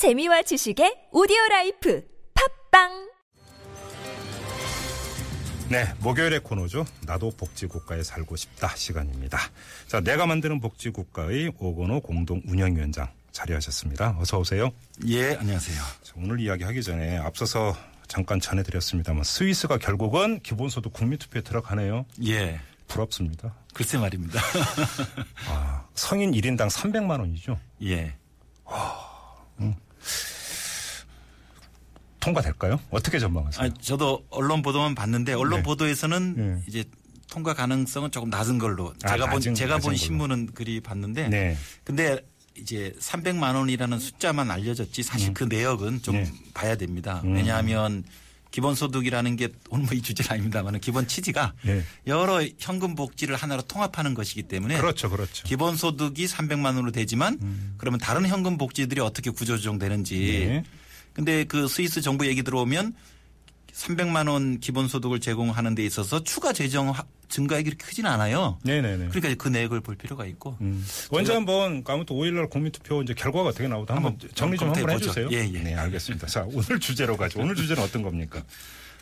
재미와 지식의 오디오 라이프 팟빵 네, 목요일의 코너죠. 나도 복지국가에 살고 싶다 시간입니다. 자, 내가 만드는 복지국가의 오건호 공동 운영위원장 자리하셨습니다. 어서 오세요. 예, 안녕하세요. 자, 오늘 이야기하기 전에 앞서서 잠깐 전해드렸습니다만 스위스가 결국은 기본소득 국민투표에 들어가네요. 예, 부럽습니다. 글쎄 말입니다. 아, 성인 1인당 300만 원이죠. 예. 통과될까요? 어떻게 전망하세요? 아, 저도 언론 보도만 봤는데 언론 네. 보도에서는 네. 이제 통과 가능성은 조금 낮은 걸로 아, 제가 본 낮은- 제가 낮은 본 걸로. 신문은 그리 봤는데 네. 근데 이제 300만 원이라는 숫자만 알려졌지 사실 그 내역은 좀 네. 봐야 됩니다. 음. 왜냐하면 기본소득이라는 게 오늘 뭐 이 주제는 아닙니다만 기본 취지가 네. 여러 현금 복지를 하나로 통합하는 것이기 때문에 그렇죠, 그렇죠. 기본소득이 300만 원으로 되지만 그러면 다른 현금 복지들이 어떻게 구조조정되는지. 네. 근데 그 스위스 정부 얘기 들어오면 300만 원 기본소득을 제공하는 데 있어서 추가 재정 하- 증가액이 그렇게 크진 않아요. 네네네. 그러니까 그 내역을 볼 필요가 있고. 음. 언제 한번 아무튼 5일날 국민투표 이제 결과가 어떻게 나오다 한번 한번 정리 좀 한번 검토해보죠. 해주세요. 예, 예. 네, 알겠습니다. 자, 오늘 주제로 가죠. 오늘 주제는 어떤 겁니까?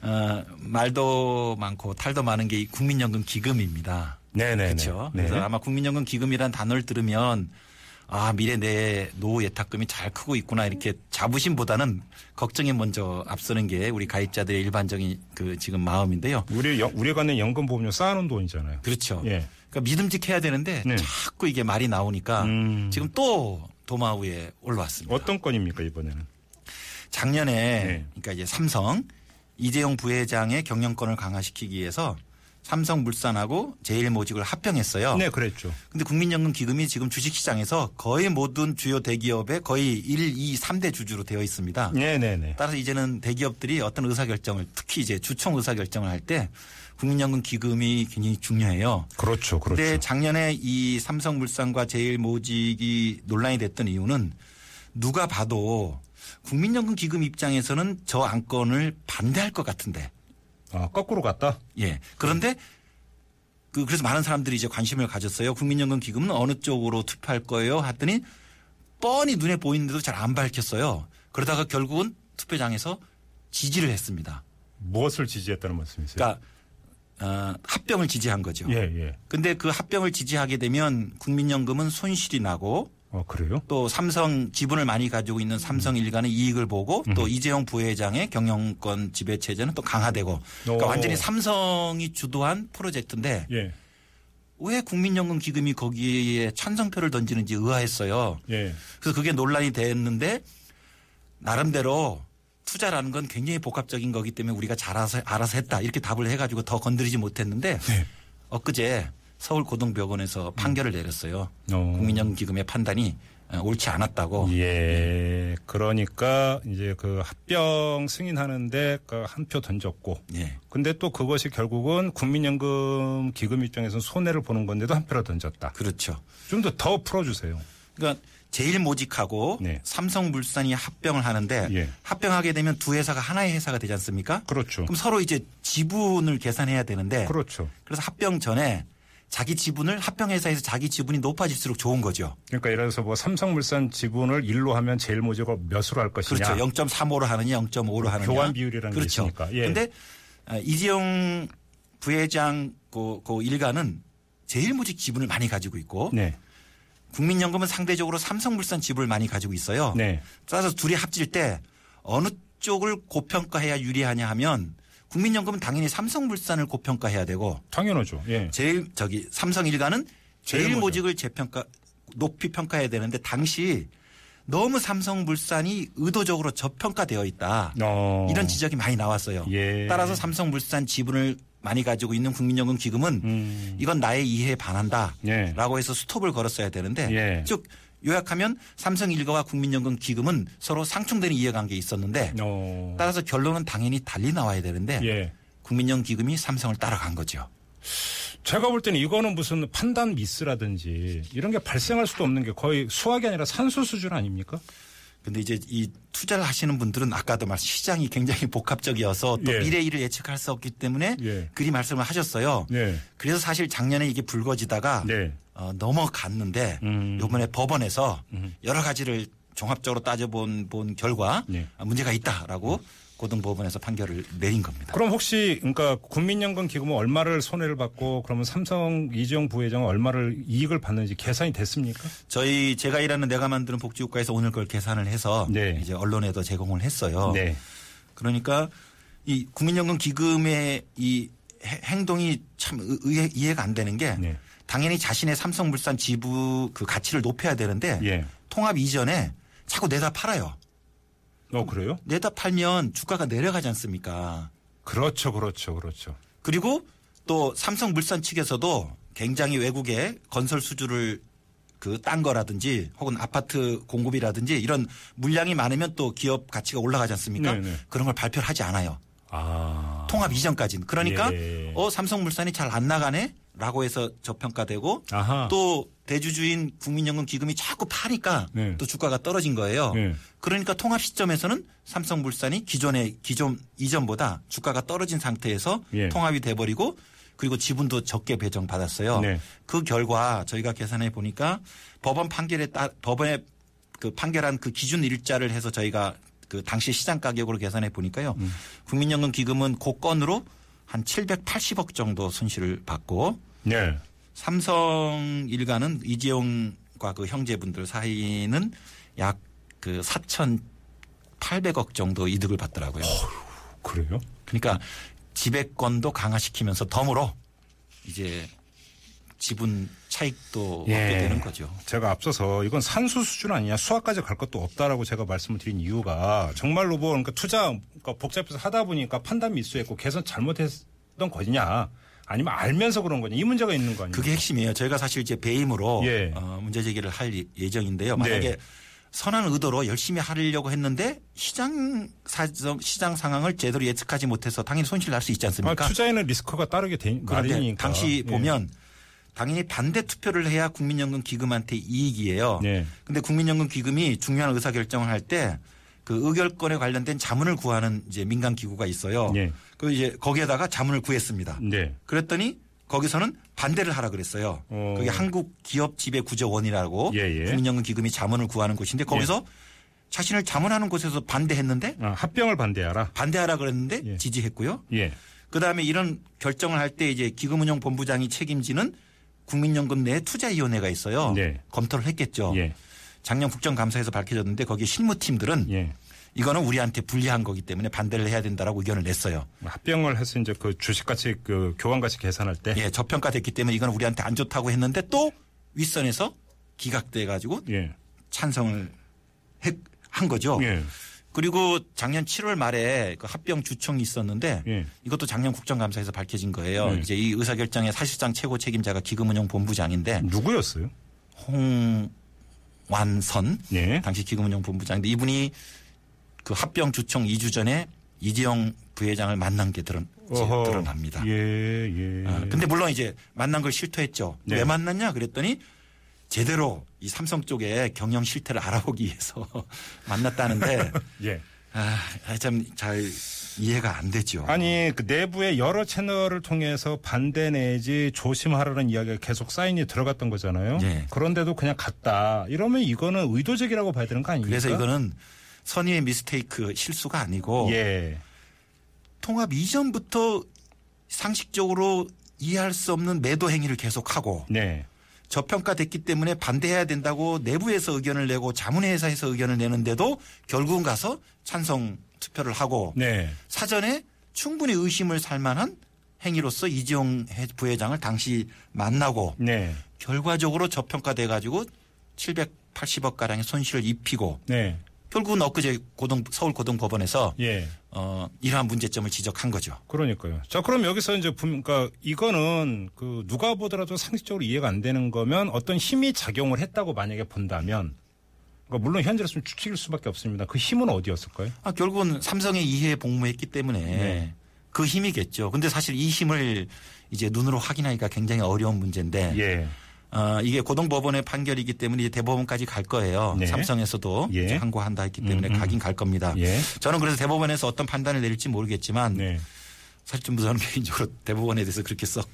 어, 말도 많고 탈도 많은 게이 국민연금 기금입니다. 네네. 그렇죠. 그래서 아마 국민연금 기금이라는 단어를 들으면 아 미래 내 노후 예탁금이 잘 크고 있구나 이렇게 자부심보다는 걱정이 먼저 앞서는 게 우리 가입자들의 일반적인 그 지금 마음인데요. 우리 영- 우리가 낸 연금 보험료 쌓아놓은 돈이잖아요. 그렇죠. 예. 그러니까 믿음직해야 되는데 네. 자꾸 이게 말이 나오니까 음. 지금 또 도마 위에 올라왔습니다. 어떤 건입니까 이번에는? 작년에 네. 그러니까 이제 삼성 이재용 부회장의 경영권을 강화시키기 위해서 삼성물산하고 제일모직을 합병했어요. 네, 그랬죠. 근데 국민연금 기금이 지금 주식시장에서 거의 모든 주요 대기업의 거의 1, 2, 3대 주주로 되어 있습니다. 네 네 네. 따라서 이제는 대기업들이 어떤 의사결정을 특히 이제 주총 의사결정을 할 때 국민연금 기금이 굉장히 중요해요. 그렇죠, 그렇죠. 근데 작년에 이 삼성물산과 제일모직이 논란이 됐던 이유는 누가 봐도 국민연금 기금 입장에서는 저 안건을 반대할 것 같은데 아, 거꾸로 갔다. 예. 그런데 그 그래서 많은 사람들이 이제 관심을 가졌어요. 국민연금 기금은 어느 쪽으로 투표할 거예요? 했더니 뻔히 눈에 보이는데도 잘 안 밝혔어요. 그러다가 결국은 투표장에서 지지를 했습니다. 무엇을 지지했다는 말씀이세요? 그러니까 어, 합병을 지지한 거죠. 예, 예. 근데 그 합병을 지지하게 되면 국민연금은 손실이 나고 어, 그래요? 또 삼성 지분을 많이 가지고 있는 삼성 일가는 이익을 보고 또 이재용 부회장의 경영권 지배 체제는 또 강화되고 그러니까 오. 완전히 삼성이 주도한 프로젝트인데 예, 왜 국민연금 기금이 거기에 찬성표를 던지는지 의아했어요. 예. 그래서 그게 논란이 됐는데 나름대로 투자라는 건 굉장히 복합적인 거기 때문에 우리가 잘 알아서, 알아서 했다 이렇게 답을 해가지고 더 건드리지 못했는데 네. 엊그제 서울고등법원에서 판결을 내렸어요. 어. 국민연금 기금의 판단이 어, 옳지 않았다고. 예. 그러니까 이제 그 합병 승인하는데 그한표 던졌고. 예. 근데 또 그것이 결국은 국민연금 기금 입장에서는 손해를 보는 건데도 한 표를 던졌다. 그렇죠. 좀 더 더 풀어주세요. 그러니까 제일 모직하고 네. 삼성물산이 합병을 하는데 예. 합병하게 되면 두 회사가 하나의 회사가 되지 않습니까? 그렇죠. 그럼 서로 이제 지분을 계산해야 되는데 그렇죠. 그래서 합병 전에 자기 지분을 합병회사에서 자기 지분이 높아질수록 좋은 거죠. 그러니까 예를 들어서 뭐 삼성물산 지분을 1로 하면 제일모직을 몇으로 할 것이냐. 그렇죠. 0.35로 하느냐 0.5로 하느냐. 교환 비율이라는 게 그렇죠. 있으니까. 예. 그런데 이재용 부회장 그, 그 일가는 제일 모직 지분을 많이 가지고 있고 네. 국민연금은 상대적으로 삼성물산 지분을 많이 가지고 있어요. 네. 따라서 둘이 합칠 때 어느 쪽을 고평가해야 유리하냐 하면 국민연금은 당연히 삼성물산을 고평가해야 되고 당연하죠. 예. 제일 저기 삼성 일가는 제일 모직을 재평가 높이 평가해야 되는데 당시 너무 삼성물산이 의도적으로 저평가되어 있다. 어. 이런 지적이 많이 나왔어요. 예. 따라서 삼성물산 지분을 많이 가지고 있는 국민연금 기금은 음. 이건 나의 이해에 반한다. 예. 라고 해서 스톱을 걸었어야 되는데 예. 즉 요약하면 삼성일가와 국민연금 기금은 서로 상충되는 이해관계에 있었는데 어. 따라서 결론은 당연히 달리 나와야 되는데 예. 국민연금 기금이 삼성을 따라간 거죠. 제가 볼 때는 이거는 무슨 판단 미스라든지 이런 게 발생할 수도 없는 게 거의 수학이 아니라 산수 수준 아닙니까? 근데 이제 이 투자를 하시는 분들은 아까도 말 시장이 굉장히 복합적이어서 또 예. 미래 일을 예측할 수 없기 때문에 예. 그리 말씀을 하셨어요. 네. 그래서 사실 작년에 이게 불거지다가 네. 어, 넘어갔는데 음. 이번에 법원에서 음. 여러 가지를 종합적으로 따져본 본 결과 네. 아, 문제가 있다라고 고등법원에서 판결을 내린 겁니다. 그럼 혹시 그러니까 국민연금 기금은 얼마를 손해를 받고 그러면 삼성 이재용 부회장은 얼마를 이익을 받는지 계산이 됐습니까? 저희 제가 일하는 내가 만드는 복지국가에서 오늘 그걸 계산을 해서 네. 이제 언론에도 제공을 했어요. 네. 그러니까 이 국민연금 기금의 이 해- 행동이 참 의- 의- 이해가 안 되는 게 네. 당연히 자신의 삼성물산 지부 그 가치를 높여야 되는데 예. 통합 이전에 자꾸 내다 팔아요. 어 그래요? 내다 팔면 주가가 내려가지 않습니까? 그렇죠, 그렇죠, 그렇죠. 그리고 또 삼성물산 측에서도 굉장히 외국에 건설 수주를 그 딴 거라든지 혹은 아파트 공급이라든지 이런 물량이 많으면 또 기업 가치가 올라가지 않습니까? 네, 네. 그런 걸 발표를 하지 않아요. 아. 통합 이전까지는. 그러니까 예. 어 삼성물산이 잘 안 나가네? 라고 해서 저평가되고 아하. 또 대주주인 국민연금 기금이 자꾸 파니까 네. 또 주가가 떨어진 거예요. 네. 그러니까 통합 시점에서는 삼성물산이 기존의 기존 이전보다 주가가 떨어진 상태에서 예. 통합이 돼버리고 그리고 지분도 적게 배정 받았어요. 네. 그 결과 저희가 계산해 보니까 법원 판결에 따 법원의 그 판결한 그 기준 일자를 해서 저희가 그 당시 시장 가격으로 계산해 보니까요. 음. 국민연금 기금은 그 건으로 한 780억 정도 손실을 받고 네. 삼성 일가는 이재용과 그 형제분들 사이는 약 그 4,800억 정도 이득을 받더라고요. 그래요? 그러니까 지배권도 강화시키면서 덤으로 이제 지분 차익도 예. 얻게 되는 거죠. 제가 앞서서 이건 산수 수준 아니냐 수학까지 갈 것도 없다라고 제가 말씀을 드린 이유가 정말로 뭐 그러니까 투자 그러니까 복잡해서 하다 보니까 판단 미수했고 개선 잘못했던 거냐 아니면 알면서 그런 거냐 이 문제가 있는 거 아니에요? 그게 핵심이에요. 저희가 사실 이제 배임으로 예. 어, 문제 제기를 할 예- 예정인데요. 만약에 네. 선한 의도로 열심히 하려고 했는데 시장 사정 시장 상황을 제대로 예측하지 못해서 당연히 손실 날 수 있지 아, 않습니까? 투자에는 리스크가 따르게 되 그런데 마련이니까. 당시 예. 보면 당연히 반대 투표를 해야 국민연금 기금한테 이익이에요. 네. 근데 국민연금 기금이 중요한 의사 결정을 할 때 그 의결권에 관련된 자문을 구하는 이제 민간 기구가 있어요. 네. 그 이제 거기에다가 자문을 구했습니다. 네. 그랬더니 거기서는 반대를 하라 그랬어요. 어. 그게 한국 기업 지배 구조원이라고 예, 예. 국민연금 기금이 자문을 구하는 곳인데 거기서 자신을 자문하는 곳에서 반대했는데 아, 합병을 반대하라. 반대하라 그랬는데 예. 지지했고요. 예. 그다음에 이런 결정을 할 때 이제 기금운용본부장이 책임지는 국민연금 내 투자위원회가 있어요. 네. 검토를 했겠죠. 예. 작년 국정감사에서 밝혀졌는데 거기 실무팀들은 예. 이거는 우리한테 불리한 거기 때문에 반대를 해야 된다라고 의견을 냈어요. 합병을 해서 이제 그 주식가치 그 교환가치 계산할 때. 예, 저평가됐기 때문에 이건 우리한테 안 좋다고 했는데 또 윗선에서 기각돼 가지고 예. 찬성을 했- 한 거죠. 예. 그리고 작년 7월 말에 그 합병 주청이 있었는데 예. 이것도 작년 국정감사에서 밝혀진 거예요. 네. 이제 이 의사결정의 사실상 최고 책임자가 기금운용본부장인데 누구였어요? 홍완선 예. 당시 기금운용 본부장인데 이분이 그 합병 주청 2주 전에 이재용 부회장을 만난 게 드러. 드러납니다. 예, 예. 아, 근데 물론 이제 만난 걸 실토했죠. 네. 왜 만났냐 그랬더니 제대로 이 삼성 쪽의 경영 실태를 알아보기 위해서 만났다는데 예. 아, 참 잘 이해가 안 되죠. 아니 그 내부의 여러 채널을 통해서 반대 내지 조심하라는 이야기가 계속 사인이 들어갔던 거잖아요. 예. 그런데도 그냥 갔다. 이러면 이거는 의도적이라고 봐야 되는 거 아닙니까? 그래서 이거는 선의의 미스테이크 실수가 아니고 예. 통합 이전부터 상식적으로 이해할 수 없는 매도 행위를 계속하고 네. 저평가됐기 때문에 반대해야 된다고 내부에서 의견을 내고 자문회에서 의견을 내는데도 결국은 가서 찬성 투표를 하고 네. 사전에 충분히 의심을 살 만한 행위로서 이재용 해- 부회장을 당시 만나고 네. 결과적으로 저평가돼 가지고 780억 가량의 손실을 입히고 네. 결국은 엊그제 고등 서울 고등법원에서 예. 어 이러한 문제점을 지적한 거죠. 그러니까요. 자, 그럼 여기서 이제 분- 그러니까 이거는 그 누가 보더라도 상식적으로 이해가 안 되는 거면 어떤 힘이 작용을 했다고 만약에 본다면 그러니까 물론 현재로서는 추측일 수밖에 없습니다. 그 힘은 어디였을까요? 아, 결국은 삼성의 이해에 복무했기 때문에 네. 그 힘이겠죠. 근데 사실 이 힘을 이제 눈으로 확인하기가 굉장히 어려운 문제인데 예. 어, 이게 고등법원의 판결이기 때문에 이제 대법원까지 갈 거예요. 네. 삼성에서도 예. 항고한다 했기 때문에 음, 음. 가긴 갈 겁니다. 예. 저는 그래서 대법원에서 어떤 판단을 내릴지 모르겠지만 네. 사실 좀 저는 개인적으로 대법원에 대해서 그렇게 썩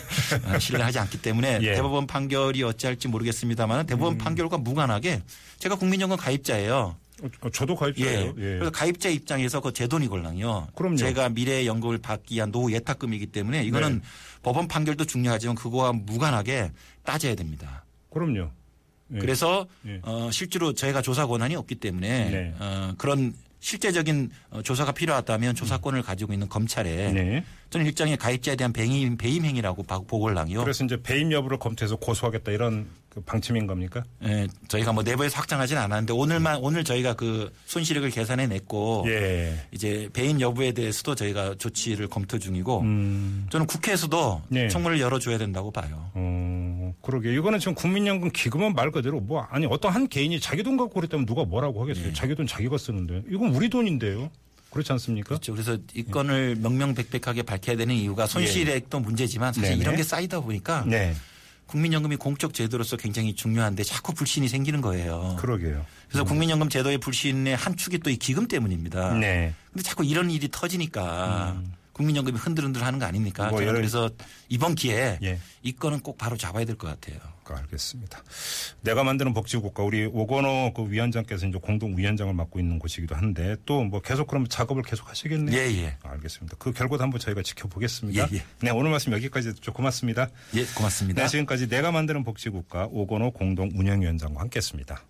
신뢰하지 않기 때문에 예. 대법원 판결이 어찌할지 모르겠습니다만 대법원 판결과 무관하게 제가 국민연금 가입자예요. 어, 저도 가입자예요. 예. 예. 그래서 가입자 입장에서 그 제 돈이 걸랑요. 그럼요. 제가 미래 연금을 받기 위한 노후 예탁금이기 때문에 이거는 네. 법원 판결도 중요하지만 그거와 무관하게 따져야 됩니다. 그럼요. 예. 그래서 예. 어, 실제로 저희가 조사 권한이 없기 때문에 네. 어, 그런 실제적인 어, 조사가 필요하다면 조사권을 가지고 있는 검찰에 네. 저는 일종의 가입자에 대한 배임, 배임 행위라고 봐- 보고를랑요. 그래서 이제 배임 여부를 검토해서 고소하겠다 이런 그 방침인 겁니까? 예, 저희가 뭐 내부에서 확정하지는 않았는데 오늘만 오늘 저희가 그 손실액을 계산해 냈고 예. 이제 배임 여부에 대해서도 저희가 조치를 검토 중이고 음. 저는 국회에서도 네. 청문을 열어줘야 된다고 봐요. 어, 그러게. 이거는 지금 국민연금 기금은 말 그대로 뭐 아니 어떤 한 개인이 자기 돈 갖고 그랬다면 누가 뭐라고 하겠어요. 자기 돈 자기가 쓰는데. 이건 우리 돈인데요. 그렇지 않습니까? 그렇죠. 그래서 이 건을 명명백백하게 밝혀야 되는 이유가 손실액도 문제지만 사실 네네. 이런 게 쌓이다 보니까 네. 국민연금이 공적 제도로서 굉장히 중요한데 자꾸 불신이 생기는 거예요. 그러게요. 그래서 국민연금 제도의 불신의 한 축이 또 이 기금 때문입니다. 네. 근데 자꾸 이런 일이 터지니까 국민연금이 흔들흔들 하는 거 아닙니까? 뭐 저는 그래서 이번 기회에 예. 이 건은 꼭 바로 잡아야 될 것 같아요. 알겠습니다. 내가 만드는 복지국가 우리 오건호 그 위원장께서 이제 공동 위원장을 맡고 있는 곳이기도 한데 또 뭐 계속 그러면 작업을 계속 하시겠네요. 예, 예. 알겠습니다. 그 결과도 한번 저희가 지켜보겠습니다. 예, 예. 네, 오늘 말씀 여기까지 듣죠. 고맙습니다. 예, 고맙습니다. 네, 지금까지 내가 만드는 복지국가 오건호 공동 운영위원장과 함께했습니다.